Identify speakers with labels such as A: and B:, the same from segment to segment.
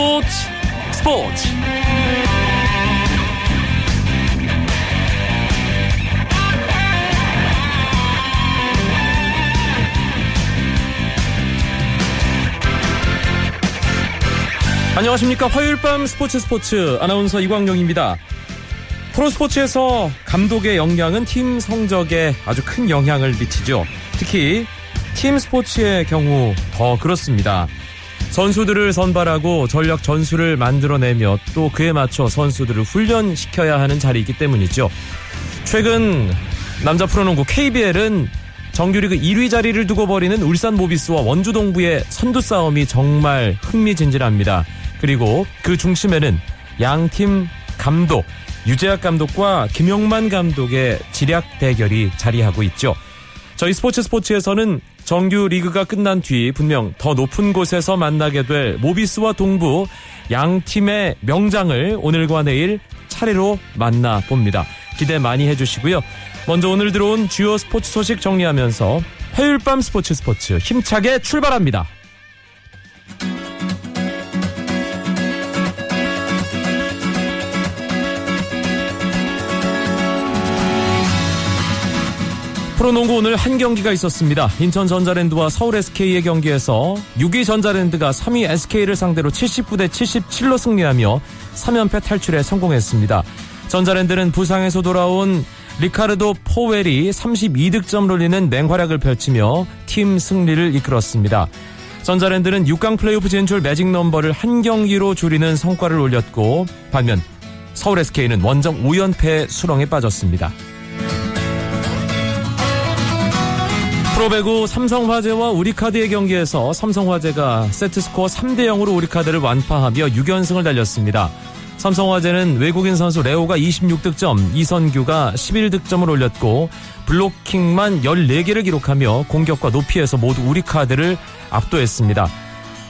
A: 스포츠. 스포츠. 안녕하십니까. 화요일 밤 스포츠 스포츠 아나운서 이광용입니다. 프로스포츠에서 감독의 역량은 팀 성적에 아주 큰 영향을 미치죠. 특히 팀 스포츠의 경우 더 그렇습니다 선수들을 선발하고 전력 전술을 만들어내며 또 그에 맞춰 선수들을 훈련시켜야 하는 자리이기 때문이죠. 최근 남자 프로농구 KBL은 정규리그 1위 자리를 두고 벌이는 울산 모비스와 원주 동부의 선두 싸움이 정말 흥미진진합니다. 그리고 그 중심에는 양팀 감독 유재학 감독과 김용만 감독의 지략 대결이 자리하고 있죠. 저희 스포츠 스포츠에서는 정규 리그가 끝난 뒤 분명 더 높은 곳에서 만나게 될 모비스와 동부 양 팀의 명장을 오늘과 내일 차례로 만나 봅니다. 기대 많이 해주시고요. 먼저 오늘 들어온 주요 스포츠 소식 정리하면서 화요일 밤 스포츠 스포츠 힘차게 출발합니다. 프로농구 오늘 한 경기가 있었습니다. 인천 전자랜드와 서울 SK의 경기에서 6위 전자랜드가 3위 SK를 상대로 79대 77로 승리하며 3연패 탈출에 성공했습니다. 전자랜드는 부상에서 돌아온 리카르도 포웰이 32득점을 올리는 맹활약을 펼치며 팀 승리를 이끌었습니다. 전자랜드는 6강 플레이오프 진출 매직 넘버를 한 경기로 줄이는 성과를 올렸고 반면 서울 SK는 원정 5연패 수렁에 빠졌습니다. 프로배구 삼성화재와 우리카드의 경기에서 삼성화재가 세트스코어 3대 0으로 우리카드를 완파하며 6연승을 달렸습니다. 삼성화재는 외국인 선수 레오가 26득점, 이선규가 11득점을 올렸고 블로킹만 14개를 기록하며 공격과 높이에서 모두 우리카드를 압도했습니다.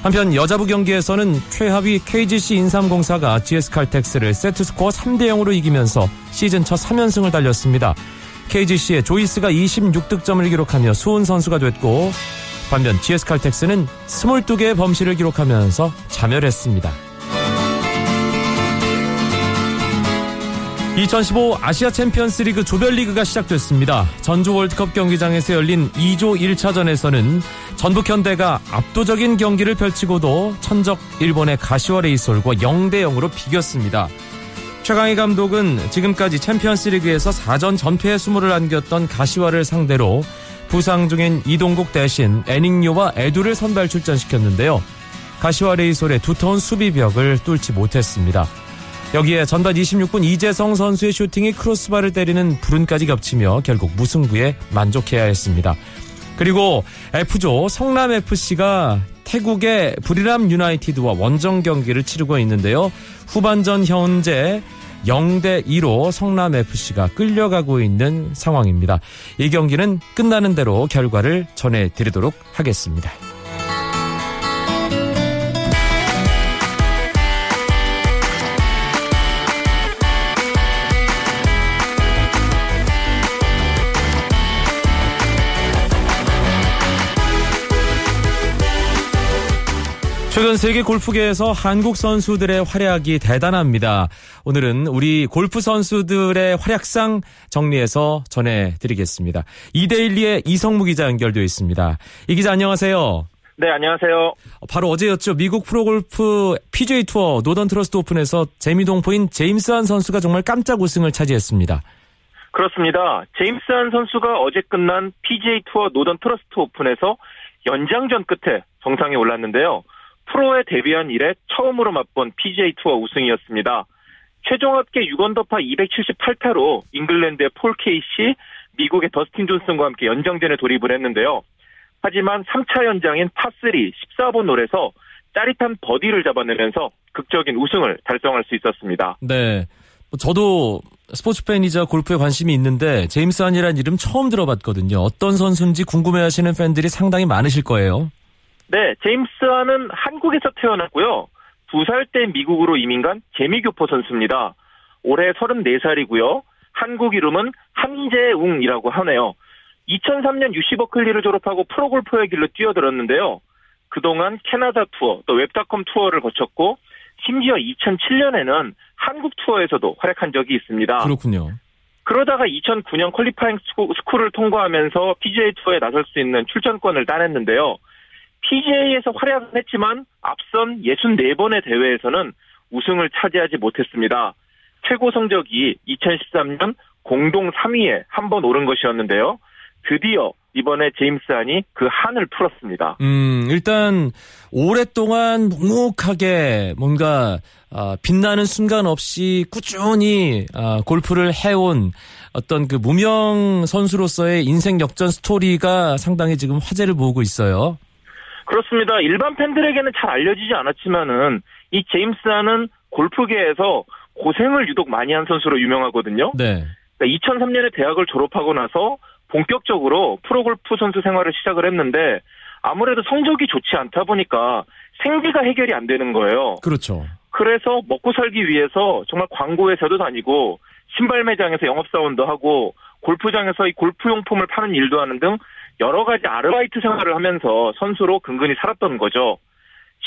A: 한편 여자부 경기에서는 최하위 KGC 인삼공사가 GS칼텍스를 세트스코어 3대 0으로 이기면서 시즌 첫 3연승을 달렸습니다. KGC의 조이스가 26득점을 기록하며 수훈 선수가 됐고 반면 GS칼텍스는 22개의 범실을 기록하면서 자멸했습니다. 2015 아시아 챔피언스 리그 조별리그가 시작됐습니다. 전주 월드컵 경기장에서 열린 2조 1차전에서는 전북 현대가 압도적인 경기를 펼치고도 천적 일본의 가시와 레이솔과 0대 0으로 비겼습니다. 최강희 감독은 지금까지 챔피언스리그에서 4전 전패의 수모를 안겼던 가시화를 상대로 부상 중인 이동국 대신 애닝요와 에두를 선발 출전시켰는데요. 가시화 레이솔의 두터운 수비벽을 뚫지 못했습니다. 여기에 전반 26분 이재성 선수의 슈팅이 크로스바를 때리는 불운까지 겹치며 결국 무승부에 만족해야 했습니다. 그리고 F조 성남FC가 태국의 브리람 유나이티드와 원정 경기를 치르고 있는데요. 후반전 현재 0대 2로 성남 FC가 끌려가고 있는 상황입니다. 이 경기는 끝나는 대로 결과를 전해 드리도록 하겠습니다. 최근 세계 골프계에서 한국 선수들의 활약이 대단합니다. 오늘은 우리 골프 선수들의 활약상 정리해서 전해드리겠습니다. 이데일리의 이석무 기자 연결되어 있습니다. 이 기자 안녕하세요.
B: 네, 안녕하세요.
A: 바로 어제였죠. 미국 프로골프 PGA 투어 노던 트러스트 오픈에서 재미동포인 제임스 한 선수가 정말 깜짝 우승을 차지했습니다.
B: 그렇습니다. 제임스 한 선수가 어제 끝난 PGA 투어 노던 트러스트 오픈에서 연장전 끝에 정상에 올랐는데요. 프로에 데뷔한 이래 처음으로 맛본 PGA 투어 우승이었습니다. 최종 합계 6언더파 278타로 잉글랜드의 폴 케이시, 미국의 더스틴 존슨과 함께 연장전에 돌입을 했는데요. 하지만 3차 연장인 파3 14번 홀에서 짜릿한 버디를 잡아내면서 극적인 우승을 달성할 수 있었습니다.
A: 네. 뭐 저도 스포츠 팬이자 골프에 관심이 있는데 제임스 한이라는 이름 처음 들어봤거든요. 어떤 선수인지 궁금해하시는 팬들이 상당히 많으실 거예요.
B: 네, 제임스 한은 한국에서 태어났고요. 두 살 때 미국으로 이민 간 재미교포 선수입니다. 올해 34살이고요. 한국 이름은 한재웅이라고 하네요. 2003년 UC 버클리를 졸업하고 프로골퍼의 길로 뛰어들었는데요. 그동안 캐나다 투어, 또 웹닷컴 투어를 거쳤고 심지어 2007년에는 한국 투어에서도 활약한 적이 있습니다.
A: 그렇군요.
B: 그러다가 2009년 qualifying 스쿨을 통과하면서 PGA 투어에 나설 수 있는 출전권을 따냈는데요. PGA에서 활약은 했지만 앞선 64번의 대회에서는 우승을 차지하지 못했습니다. 최고 성적이 2013년 공동 3위에 한 번 오른 것이었는데요. 드디어 이번에 제임스 한이 그 한을 풀었습니다.
A: 음, 일단 오랫동안 묵묵하게 뭔가 어, 빛나는 순간 없이 꾸준히 어, 골프를 해온 어떤 그 무명 선수로서의 인생 역전 스토리가 상당히 지금 화제를 모으고 있어요.
B: 그렇습니다. 일반 팬들에게는 잘 알려지지 않았지만은 이 제임스 한은 골프계에서 고생을 유독 많이 한 선수로 유명하거든요.
A: 네.
B: 그러니까 2003년에 대학을 졸업하고 나서 본격적으로 프로골프 선수 생활을 시작을 했는데 아무래도 성적이 좋지 않다 보니까 생계가 해결이 안 되는 거예요.
A: 그렇죠.
B: 그래서 먹고 살기 위해서 정말 광고 회사도 다니고 신발 매장에서 영업 사원도 하고 골프장에서 이 골프 용품을 파는 일도 하는 등 여러 가지 아르바이트 생활을 하면서 선수로 근근히 살았던 거죠.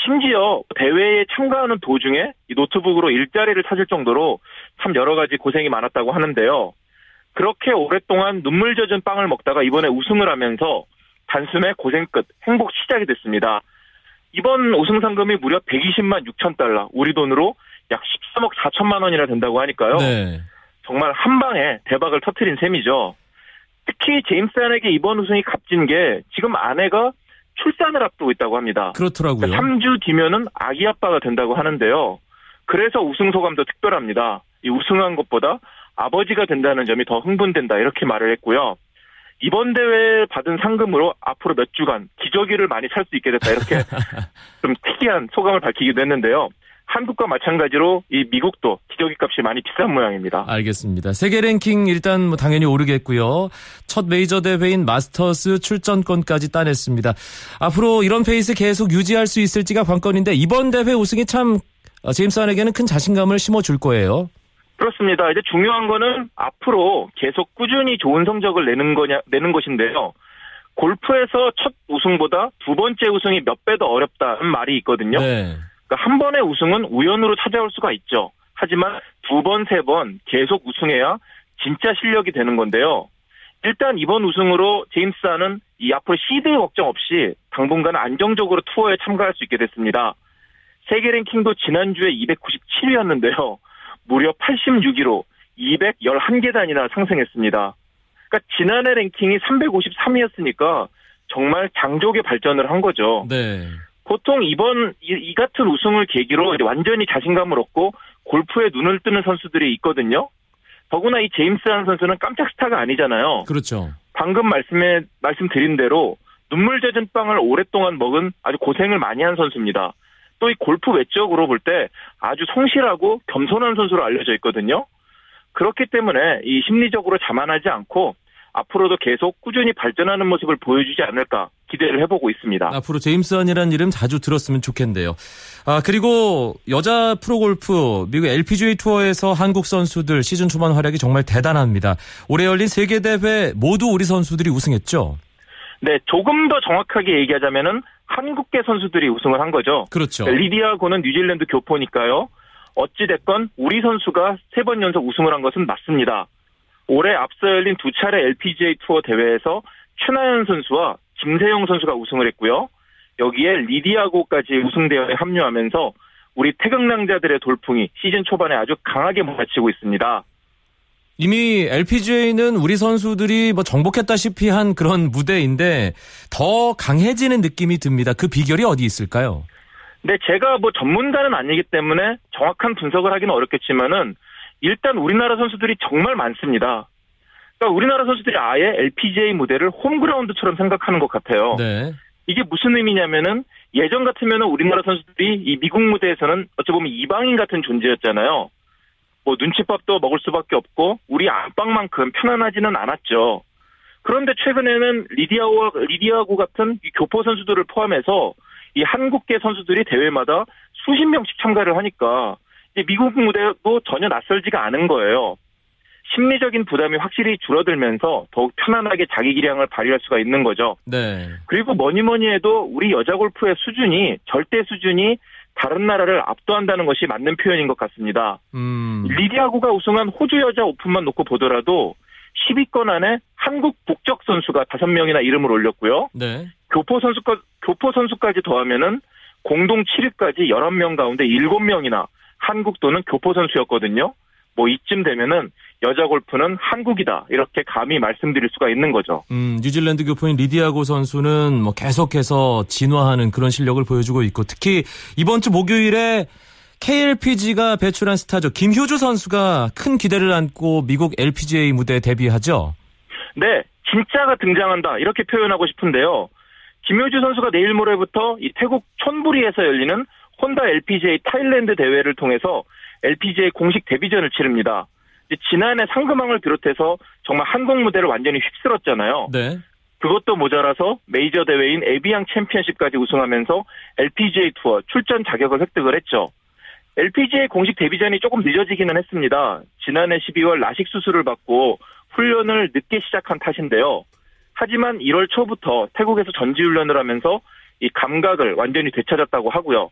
B: 심지어 대회에 참가하는 도중에 노트북으로 일자리를 찾을 정도로 참 여러 가지 고생이 많았다고 하는데요. 그렇게 오랫동안 눈물 젖은 빵을 먹다가 이번에 우승을 하면서 단숨에 고생 끝 행복 시작이 됐습니다. 이번 우승 상금이 무려 120만 6천 달러, 우리 돈으로 약 13억 4천만 원이나 된다고 하니까요.
A: 네.
B: 정말 한 방에 대박을 터트린 셈이죠. 특히 제임스 한에게 이번 우승이 값진 게 지금 아내가 출산을 앞두고 있다고 합니다.
A: 그렇더라고요.
B: 그러니까 3주 뒤면은 아기 아빠가 된다고 하는데요. 그래서 우승 소감도 특별합니다. 이 우승한 것보다 아버지가 된다는 점이 더 흥분된다 이렇게 말을 했고요. 이번 대회 받은 상금으로 앞으로 몇 주간 기저귀를 많이 살 수 있게 됐다 이렇게 좀 특이한 소감을 밝히기도 했는데요. 한국과 마찬가지로 이 미국도 기저귀 값이 많이 비싼 모양입니다.
A: 알겠습니다. 세계 랭킹 일단 뭐 당연히 오르겠고요. 첫 메이저 대회인 마스터스 출전권까지 따냈습니다. 앞으로 이런 페이스 계속 유지할 수 있을지가 관건인데 이번 대회 우승이 참 어, 제임스 한에게는 큰 자신감을 심어줄 거예요.
B: 그렇습니다. 이제 중요한 거는 앞으로 계속 꾸준히 좋은 성적을 내는 거냐 내는 것인데요. 골프에서 첫 우승보다 두 번째 우승이 몇 배 더 어렵다는 말이 있거든요.
A: 네.
B: 그러니까 한 번의 우승은 우연으로 찾아올 수가 있죠. 하지만 두 번, 세 번 계속 우승해야 진짜 실력이 되는 건데요. 일단 이번 우승으로 제임스 한은 이 앞으로 시드 걱정 없이 당분간 안정적으로 투어에 참가할 수 있게 됐습니다. 세계 랭킹도 지난주에 297위였는데요. 무려 86위로 211계단이나 상승했습니다. 그러니까 지난해 랭킹이 353위였으니까 정말 장족의 발전을 한 거죠.
A: 네.
B: 보통 이번 이, 이 같은 우승을 계기로 완전히 자신감을 얻고 골프에 눈을 뜨는 선수들이 있거든요. 더구나 이 제임스 한 선수는 깜짝 스타가 아니잖아요.
A: 그렇죠.
B: 방금 말씀에 말씀드린 대로 눈물 젖은 빵을 오랫동안 먹은 아주 고생을 많이 한 선수입니다. 또 이 골프 외적으로 볼 때 아주 성실하고 겸손한 선수로 알려져 있거든요. 그렇기 때문에 이 심리적으로 자만하지 않고 앞으로도 계속 꾸준히 발전하는 모습을 보여주지 않을까 기대를 해보고 있습니다.
A: 앞으로 제임스 헌이라는 이름 자주 들었으면 좋겠는데요. 아 그리고 여자 프로골프 미국 LPGA 투어에서 한국 선수들 시즌 초반 활약이 정말 대단합니다. 올해 열린 세계 대회 모두 우리 선수들이 우승했죠.
B: 네, 조금 더 정확하게 얘기하자면은 한국계 선수들이 우승을 한 거죠.
A: 그렇죠.
B: 리디아고는 뉴질랜드 교포니까요. 어찌 됐건 우리 선수가 세 번 연속 우승을 한 것은 맞습니다. 올해 앞서 열린 두 차례 LPGA 투어 대회에서 최나연 선수와 김세영 선수가 우승을 했고요. 여기에 리디아고까지 우승 대회에 합류하면서 우리 태극랑자들의 돌풍이 시즌 초반에 아주 강하게 몰아치고 있습니다.
A: 이미 LPGA는 우리 선수들이 뭐 정복했다시피 한 그런 무대인데 더 강해지는 느낌이 듭니다. 그 비결이 어디 있을까요?
B: 네, 제가 뭐 전문가는 아니기 때문에 정확한 분석을 하기는 어렵겠지만은 일단 우리나라 선수들이 정말 많습니다. 그러니까 우리나라 선수들이 아예 LPGA 무대를 홈그라운드처럼 생각하는 것 같아요.
A: 네.
B: 이게 무슨 의미냐면은 예전 같으면은 우리나라 선수들이 이 미국 무대에서는 어찌 보면 이방인 같은 존재였잖아요. 뭐 눈치밥도 먹을 수밖에 없고 우리 안방만큼 편안하지는 않았죠. 그런데 최근에는 리디아고 리디아고 같은 교포 선수들을 포함해서 이 한국계 선수들이 대회마다 수십 명씩 참가를 하니까 미국 무대도 전혀 낯설지가 않은 거예요. 심리적인 부담이 확실히 줄어들면서 더욱 편안하게 자기 기량을 발휘할 수가 있는 거죠.
A: 네.
B: 그리고 뭐니 뭐니 해도 우리 여자 골프의 수준이 절대 수준이 다른 나라를 압도한다는 것이 맞는 표현인 것 같습니다.
A: 음.
B: 리디아고가 우승한 호주 여자 오픈만 놓고 보더라도 10위권 안에 한국 국적 선수가 5명이나 이름을 올렸고요.
A: 네.
B: 교포 선수까 교포 선수까지 더하면은 공동 7위까지 11명 가운데 7명이나 한국 또는 교포 선수였거든요. 뭐 이쯤 되면은 여자 골프는 한국이다 이렇게 감히 말씀드릴 수가 있는 거죠.
A: 음, 뉴질랜드 교포인 리디아고 선수는 뭐 계속해서 진화하는 그런 실력을 보여주고 있고 특히 이번 주 목요일에 KLPG가 배출한 스타죠. 김효주 선수가 큰 기대를 안고 미국 LPGA 무대에 데뷔하죠.
B: 네, 진짜가 등장한다 이렇게 표현하고 싶은데요. 김효주 선수가 내일 모레부터 이 태국 촌부리에서 열리는 혼다 LPGA 타일랜드 대회를 통해서 LPGA 공식 데뷔전을 치릅니다. 지난해 상금왕을 비롯해서 정말 한국 무대를 완전히 휩쓸었잖아요.
A: 네.
B: 그것도 모자라서 메이저 대회인 에비앙 챔피언십까지 우승하면서 LPGA 투어 출전 자격을 획득을 했죠. LPGA 공식 데뷔전이 조금 늦어지기는 했습니다. 지난해 12월 라식 수술을 받고 훈련을 늦게 시작한 탓인데요. 하지만 1월 초부터 태국에서 전지훈련을 하면서 이 감각을 완전히 되찾았다고 하고요.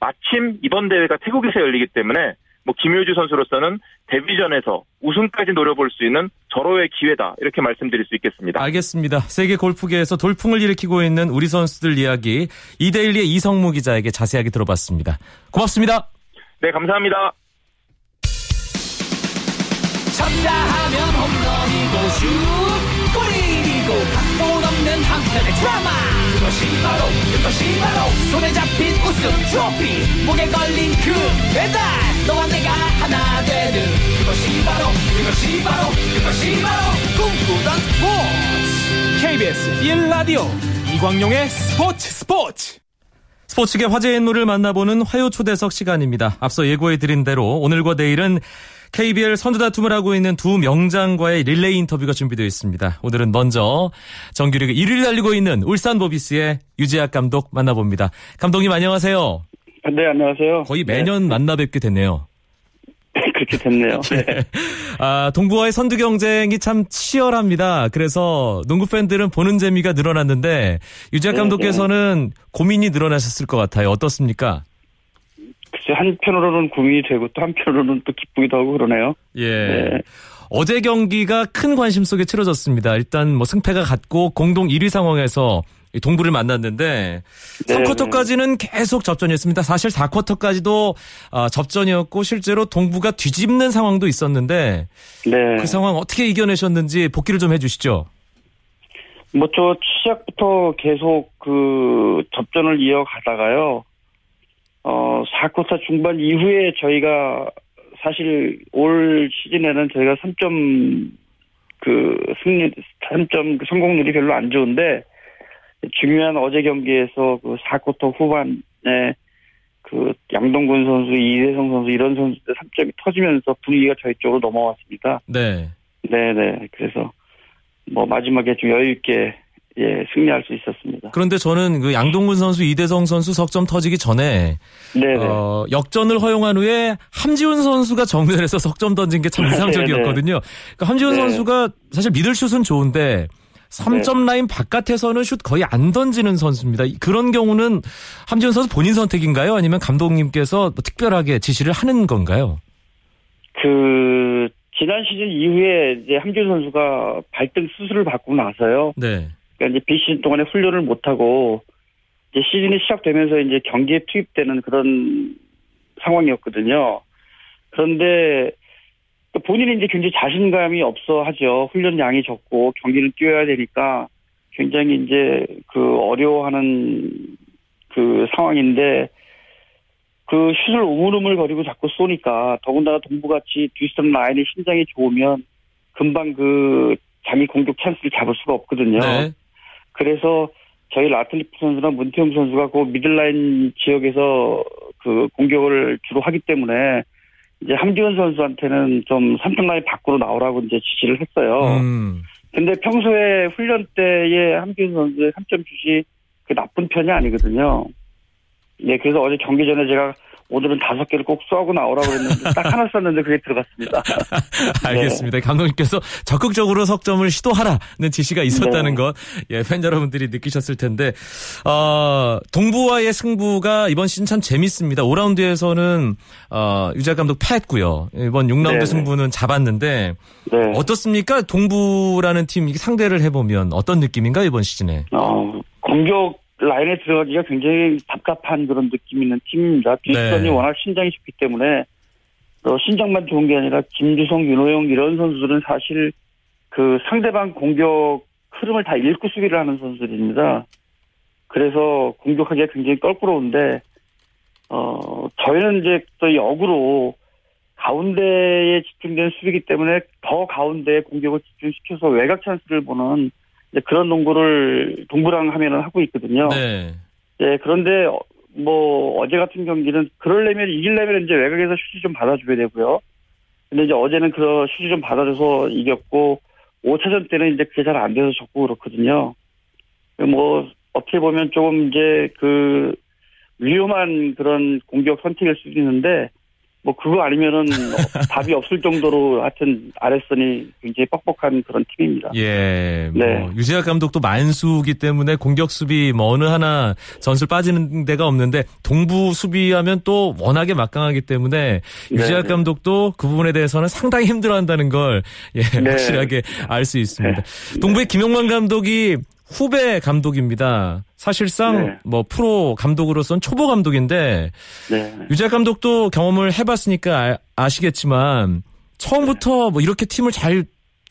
B: 마침 이번 대회가 태국에서 열리기 때문에 뭐 김효주 선수로서는 데뷔전에서 우승까지 노려볼 수 있는 절호의 기회다 이렇게 말씀드릴 수 있겠습니다.
A: 알겠습니다. 세계 골프계에서 돌풍을 일으키고 있는 우리 선수들 이야기 이데일리의 이성무 기자에게 자세하게 들어봤습니다. 고맙습니다.
B: 네, 감사합니다.
C: 쳤다 하면 홈런이고 슛 골이고 각본 없는 한편의 드라마 그것이 바로 그것이 바로 손에 잡힌 우승 트로피. 목에 걸린 그 배달. 너와 내가 하나 되는 그것이 바로 그것이 바로 그것이 바로 꿈꾸던 스포츠. KBS 1라디오 이광용의 스포츠 스포츠.
A: 스포츠계 화제 인물을 만나보는 화요 초대석 시간입니다. 앞서 예고해드린 대로 오늘과 내일은 KBL 선두 다툼을 하고 있는 두 명장과의 릴레이 인터뷰가 준비되어 있습니다. 오늘은 먼저 정규리그 1위를 달리고 있는 울산 보비스의 유재학 감독 만나봅니다. 감독님 안녕하세요.
D: 네, 안녕하세요.
A: 거의 매년 만나 뵙게 됐네요.
D: 그렇게 됐네요. 네.
A: 아, 동부와의 선두 경쟁이 참 치열합니다. 그래서 농구 팬들은 보는 재미가 늘어났는데 유재학
D: 네,
A: 감독께서는 고민이 늘어나셨을 것 같아요. 어떻습니까?
D: 한편으로는 고민이 되고 또 한편으로는 또 기쁘기도 하고 그러네요.
A: 예.
D: 네.
A: 어제 경기가 큰 관심 속에 치러졌습니다. 일단 뭐 승패가 같고 공동 1위 상황에서 이 동부를 만났는데
D: 네,
A: 3쿼터까지는 계속 접전이었습니다. 사실 4쿼터까지도 아, 접전이었고 실제로 동부가 뒤집는 상황도 있었는데
D: 네.
A: 그 상황 어떻게 이겨내셨는지 복귀를 좀 해주시죠.
D: 뭐, 저, 시작부터 계속 그, 접전을 이어가다가요, 어, 4쿼터 중반 이후에 저희가, 사실 올 시즌에는 저희가 3점, 그, 승리, 3점 그 성공률이 별로 안 좋은데, 중요한 어제 경기에서 그 4쿼터 후반에 그 양동근 선수, 이대성 선수 이런 선수들 3점이 터지면서 분위기가 저희 쪽으로 넘어왔습니다.
A: 네.
D: 네 네. 그래서 뭐 마지막에 좀 여유 있게 예 승리할 수 있었습니다.
A: 그런데 저는 그 양동근 선수, 이대성 선수 석점 터지기 전에
D: 네네.
A: 어, 역전을 허용한 후에 함지훈 선수가 정면에서 석점 던진 게참 이상적이었거든요. 그러니까 함지훈
D: 네.
A: 선수가 사실 미들 슛은 좋은데 3점 라인 바깥에서는 슛 거의 안 던지는 선수입니다. 그런 경우는 함지훈 선수 본인 선택인가요? 아니면 감독님께서 뭐 특별하게 지시를 하는 건가요?
D: 그 지난 시즌 이후에 이제 함준 선수가 발등 수술을 받고 나서요.
A: 네.
D: 그러니까 이제 비시즌 동안에 훈련을 못 하고 이제 시즌이 시작되면서 이제 경기에 투입되는 그런 상황이었거든요. 그런데 본인이 이제 굉장히 자신감이 없어 하죠. 훈련 양이 적고 경기를 뛰어야 되니까 굉장히 이제 그 어려워하는 그 상황인데 그 슛을 우물우물 거리고 자꾸 쏘니까 더군다나 동부같이 뒷선 라인이 신장이 좋으면 금방 그 자기 공격 찬스를 잡을 수가 없거든요.
A: 네.
D: 그래서 저희 라틀리프 선수나 문태영 선수가 그 middle line 지역에서 그 공격을 주로 하기 때문에 이제 함지훈 선수한테는 좀 3점 라인 밖으로 나오라고 이제 지시를 했어요.
A: 음.
D: 근데 평소에 훈련 때의 함지훈 선수의 3점 슛이 그 나쁜 편이 아니거든요. 네, 그래서 어제 경기 전에 제가 오늘은 다섯 개를 꼭 쏘고 나오라 그랬는데 딱 하나 쐈는데 그게 들어갔습니다.
A: 알겠습니다. 감독님께서 적극적으로 석점을 시도하라는 지시가 있었다는
D: 네.
A: 것, 예, 팬 여러분들이 느끼셨을 텐데, 어, 동부와의 승부가 이번 시즌 참 재밌습니다. 5라운드에서는, 어, 유재 감독 패했고요. 이번 6라운드
D: 네네.
A: 승부는 잡았는데,
D: 네.
A: 어떻습니까? 동부라는 팀 상대를 해보면 어떤 느낌인가, 이번 시즌에?
D: 어, 공격 라인에 들어가기가 굉장히 답답한 그런 느낌 있는 팀입니다. 뒷선이
A: 네.
D: 워낙 신장이 좋기 때문에 어, 신장만 좋은 게 아니라 김주성, 윤호영 이런 선수들은 사실 그 상대방 공격 흐름을 다 읽고 수비를 하는 선수들입니다. 그래서 공격하기가 굉장히 껄끄러운데 어 저희는 이제 또 역으로 가운데에 집중된 수비이기 때문에 더 가운데에 공격을 집중시켜서 외곽 찬스를 보는 이제 그런 농구를 동부랑 하면은 하고 있거든요.
A: 네.
D: 네, 그런데 어, 뭐 어제 같은 경기는 그러려면 이기려면 이제 외곽에서 슛을 좀 받아줘야 되고요. 근데 이제 어제는 그 슛을 좀 받아줘서 이겼고 5차전 때는 이제 그게 잘 안 돼서 졌고 그렇거든요. 뭐 어떻게 보면 조금 이제 그 위험한 그런 공격 선택일 수도 있는데 뭐 그거 아니면은 답이 없을 정도로 하여튼 아랫선이 굉장히 뻑뻑한 그런 팀입니다.
A: 예, 뭐
D: 네.
A: 유재학 감독도 만수기 때문에 공격 수비 뭐 어느 하나 전술 빠지는 데가 없는데 동부 수비하면 또 워낙에 막강하기 때문에 유재학
D: 네.
A: 감독도 그 부분에 대해서는 상당히 힘들어한다는 걸 예,
D: 네.
A: 확실하게 알 수 있습니다. 동부의 김용만 감독이 후배 감독입니다. 사실상
D: 네.
A: 뭐 프로 감독으로선 초보 감독인데
D: 네.
A: 유재학 감독도 경험을 해봤으니까 아, 시겠지만 처음부터 뭐 이렇게 팀을 잘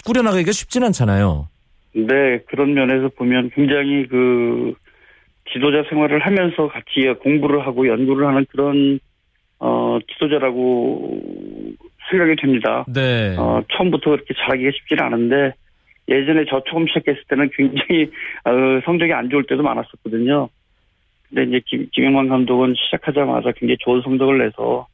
A: 꾸려나가기가 쉽진 않잖아요.
D: 네, 그런 면에서 보면 굉장히 그 지도자 생활을 하면서 같이 공부를 하고 연구를 하는 그런 어 지도자라고 생각이 됩니다.
A: 네.
D: 어 처음부터 그렇게 잘하기가 쉽지는 않은데 예전에 저 처음 시작했을 때는 굉장히 어, 성적이 안 좋을 때도 많았었거든요. 근데 이제 김, 김영만 감독은 시작하자마자 굉장히 좋은 성적을 내서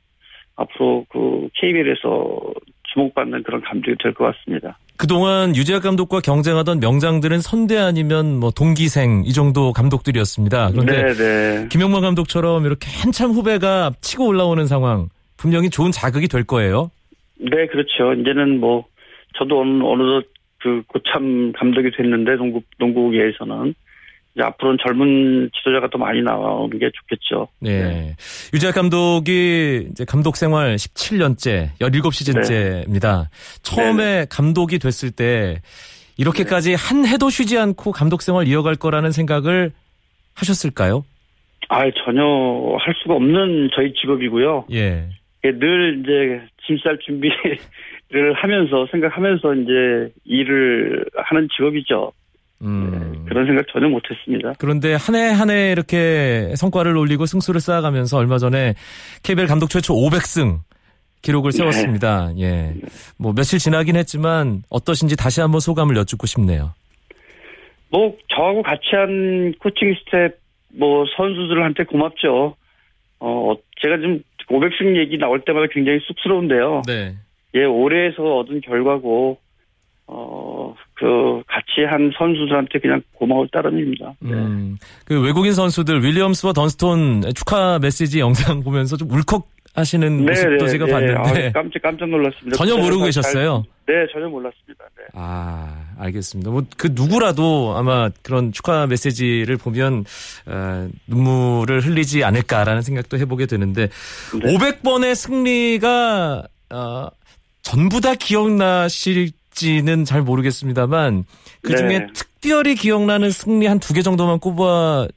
D: 앞으로 그 KBL에서 주목받는 그런 감독이 될 것 같습니다.
A: 그동안 유재학 감독과 경쟁하던 명장들은 선대 아니면 뭐 동기생 이 정도 감독들이었습니다. 그런데
D: 네, 네.
A: 김영만 감독처럼 이렇게 한참 후배가 치고 올라오는 상황 분명히 좋은 자극이 될 거예요.
D: 네, 그렇죠. 이제는 뭐 저도 어느 어느덧 그 고참 감독이 됐는데 농구 농구계에서는 이제 앞으로는 젊은 지도자가 더 많이 나오는 게 좋겠죠.
A: 네. 유재학 감독이 이제 감독 생활 17년째, 17시즌째입니다. 처음에 감독이 됐을 때 이렇게까지 한 해도 쉬지 않고 감독 생활 이어갈 거라는 생각을 하셨을까요?
D: 아, 전혀 할 수가 없는 저희 직업이고요.
A: 예.
D: 늘 이제 짐 쌀 준비 를 하면서 생각하면서 이제 일을 하는 직업이죠.
A: 음.
D: 네, 그런 생각 전혀 못했습니다.
A: 그런데 한 해 한 해 이렇게 성과를 올리고 승수를 쌓아가면서 얼마 전에 KBL 감독 최초 500승 기록을
D: 네.
A: 세웠습니다. 예. 뭐 며칠 지나긴 했지만 어떠신지 다시 한번 소감을 여쭙고 싶네요.
D: 뭐 저하고 같이 한 코칭 스태프 뭐 선수들한테 고맙죠. 어 제가 지금 500승 얘기 나올 때마다 굉장히 쑥스러운데요.
A: 네.
D: 예, 올해에서 얻은 결과고 어 그 같이 한 선수들한테 그냥 고마울 따름입니다. 네.
A: 음, 그 외국인 선수들 윌리엄스와 던스톤 축하 메시지 영상 보면서 좀 울컥 하시는 모습도 제가 봤는데
D: 아, 깜짝 깜짝 놀랐습니다.
A: 전혀 모르고
D: 잘-
A: 계셨어요.
D: 네, 전혀 몰랐습니다. 네.
A: 아, 알겠습니다. 뭐, 그 누구라도 아마 그런 축하 메시지를 보면, 어, 눈물을 흘리지 않을까라는 생각도 해보게 되는데,
D: 네.
A: 500번의 승리가, 어, 전부 다 기억나실지는 잘 모르겠습니다만, 그 중에
D: 네.
A: 특별히 기억나는 승리 한 두 개 정도만 꼽아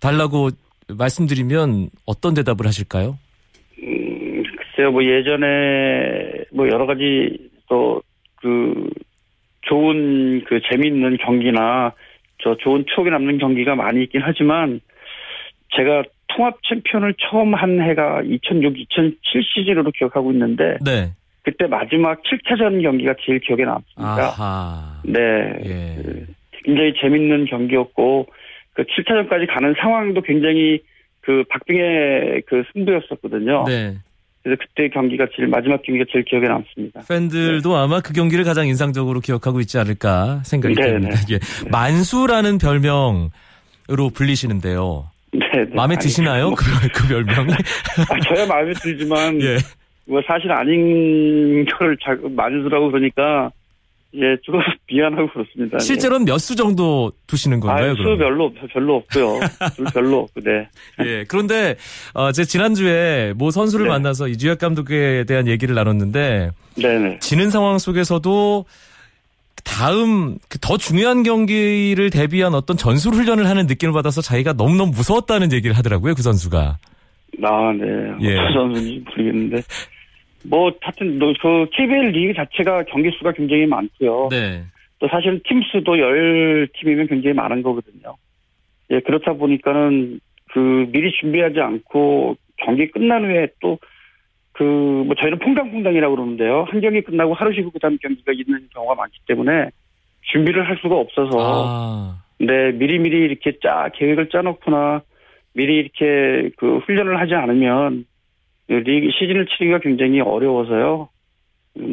A: 달라고 말씀드리면 어떤 대답을 하실까요?
D: 음, 글쎄요, 뭐 예전에 뭐 여러 가지 또 그 좋은 그 재미있는 경기나 저 좋은 추억이 남는 경기가 많이 있긴 하지만 제가 통합 챔피언을 처음 한 해가 2006, 2007 시즌으로 기억하고 있는데
A: 네.
D: 그때 마지막 7차전 경기가 제일 기억에 남습니다.
A: 아하.
D: 네.
A: 예.
D: 굉장히 재밌는 경기였고 그 7차전까지 가는 상황도 굉장히 그 박빙의 그 승부였었거든요.
A: 네.
D: 그래서 그때 경기가 제일 마지막 경기가 제일 기억에 남습니다.
A: 팬들도 아마 그 경기를 가장 인상적으로 기억하고 있지 않을까 생각이
D: 네,
A: 듭니다. 예. 만수라는 별명으로 불리시는데요.
D: 네, 네.
A: 마음에 드시나요?
D: 뭐,
A: 그, 그 별명이?
D: 아, 저야 마음에 들지만
A: 예.
D: 뭐 사실 아닌 거를 자꾸 많이 두라고 그러니까 예 죽어서 미안하고 그렇습니다. 예.
A: 실제로는 몇 수 정도 두시는 건가요?
D: 아, 수? 별로 없- 별로 없고요. 수 별로 없고 네.
A: 예. 그런데 어, 제 지난주에 모 선수를
D: 네.
A: 만나서 이주혁 감독에 대한 얘기를 나눴는데
D: 네네.
A: 지는 상황 속에서도 다음 그더 중요한 경기를 대비한 어떤 전술 훈련을 하는 느낌을 받아서 자기가 너무너무 무서웠다는 얘기를 하더라고요. 그 선수가.
D: 아, 네.
A: 예.
D: 어떤 선수인지 모르겠는데. 뭐, 하여튼, 뭐 그, KBL 리그 자체가 경기 수가 굉장히 많고요.
A: 네.
D: 또 사실 팀 수도 10팀이면 굉장히 많은 거거든요. 예, 그렇다 보니까는 그, 미리 준비하지 않고 경기 끝난 후에 또, 그, 뭐 저희는 퐁당퐁당이라고 그러는데요. 한 경기 끝나고 하루 쉬고 그 다음 경기가 있는 경우가 많기 때문에 준비를 할 수가 없어서
A: 아.
D: 네, 미리 미리 이렇게 짜, 계획을 짜놓거나, 미리 이렇게 그 훈련을 하지 않으면, 그 리그 시즌을 치기가 굉장히 어려워서요.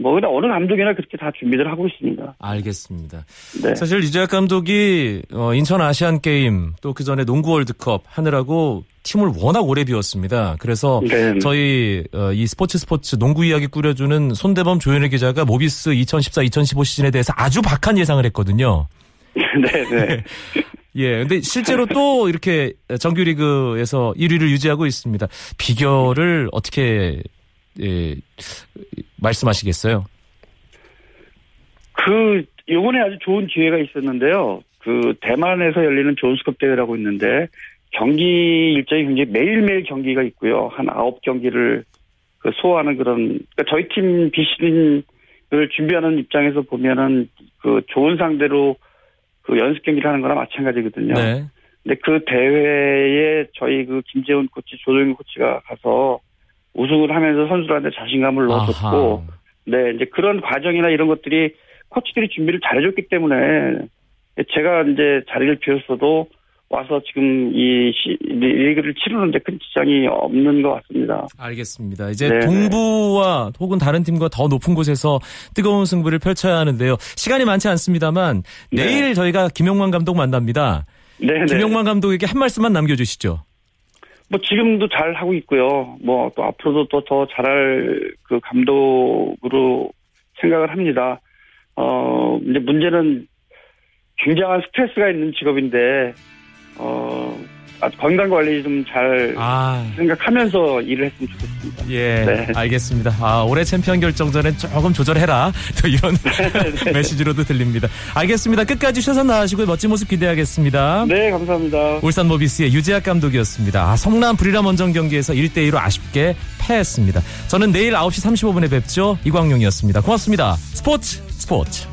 D: 뭐, 근데 어느 감독이나 그렇게 다 준비를 하고 있습니다.
A: 알겠습니다.
D: 네.
A: 사실 이재학 감독이 어, 인천 아시안 게임 또 그 전에 농구 월드컵 하느라고 팀을 워낙 오래 비웠습니다. 그래서
D: 네.
A: 저희 어, 이 스포츠 스포츠 농구 이야기 꾸려주는 손대범 조현일 기자가 모비스 2014-2015 시즌에 대해서 아주 박한 예상을 했거든요.
D: 네, 네.
A: 예, 근데 실제로 또 이렇게 정규리그에서 1위를 유지하고 있습니다. 비결을 어떻게 예, 말씀하시겠어요?
D: 그, 요번에 아주 좋은 기회가 있었는데요. 그, 대만에서 열리는 존스컵 대회라고 있는데, 경기 일정이 굉장히 매일매일 경기가 있고요. 한 아홉 경기를 그 소화하는 그런, 그러니까 저희 팀 비시즌을 준비하는 입장에서 보면은 그 좋은 상대로 그 연습 경기를 하는 거나 마찬가지거든요.
A: 네.
D: 근데 그 대회에 저희 그 김재훈 코치, 조동희 코치가 가서 우승을 하면서 선수들한테 자신감을 넣어줬고,
A: 아하.
D: 네, 이제 그런 과정이나 이런 것들이 코치들이 준비를 잘해줬기 때문에 제가 이제 자리를 비웠어도 와서 지금 이 시, 리그를 치르는데 큰 지장이 없는 것 같습니다.
A: 알겠습니다. 이제
D: 네,
A: 동부와 혹은 다른 팀과 더 높은 곳에서 뜨거운 승부를 펼쳐야 하는데요. 시간이 많지 않습니다만
D: 네.
A: 내일 저희가 김용만 감독 만납니다.
D: 네, 네.
A: 김용만 감독에게 한 말씀만 남겨주시죠.
D: 뭐 지금도 잘 하고 있고요. 뭐 또 앞으로도 또 더 잘할 그 감독으로 생각을 합니다. 어, 이제 문제는 굉장한 스트레스가 있는 직업인데, 어, 아주 건강 관리 좀잘
A: 아,
D: 생각하면서 일을 했으면 좋겠습니다.
A: 예,
D: 네.
A: 알겠습니다. 아, 올해 챔피언 결정전에 조금 조절해라. 또 이런 메시지로도 들립니다. 알겠습니다. 끝까지 최선 다하시고 멋진 모습 기대하겠습니다.
D: 네, 감사합니다.
A: 울산 모비스의 유재학 감독이었습니다. 아, 성남 부리람 원정 경기에서 1대2로 아쉽게 패했습니다. 저는 내일 9시 35분에 뵙죠. 이광용이었습니다. 고맙습니다. 스포츠 스포츠.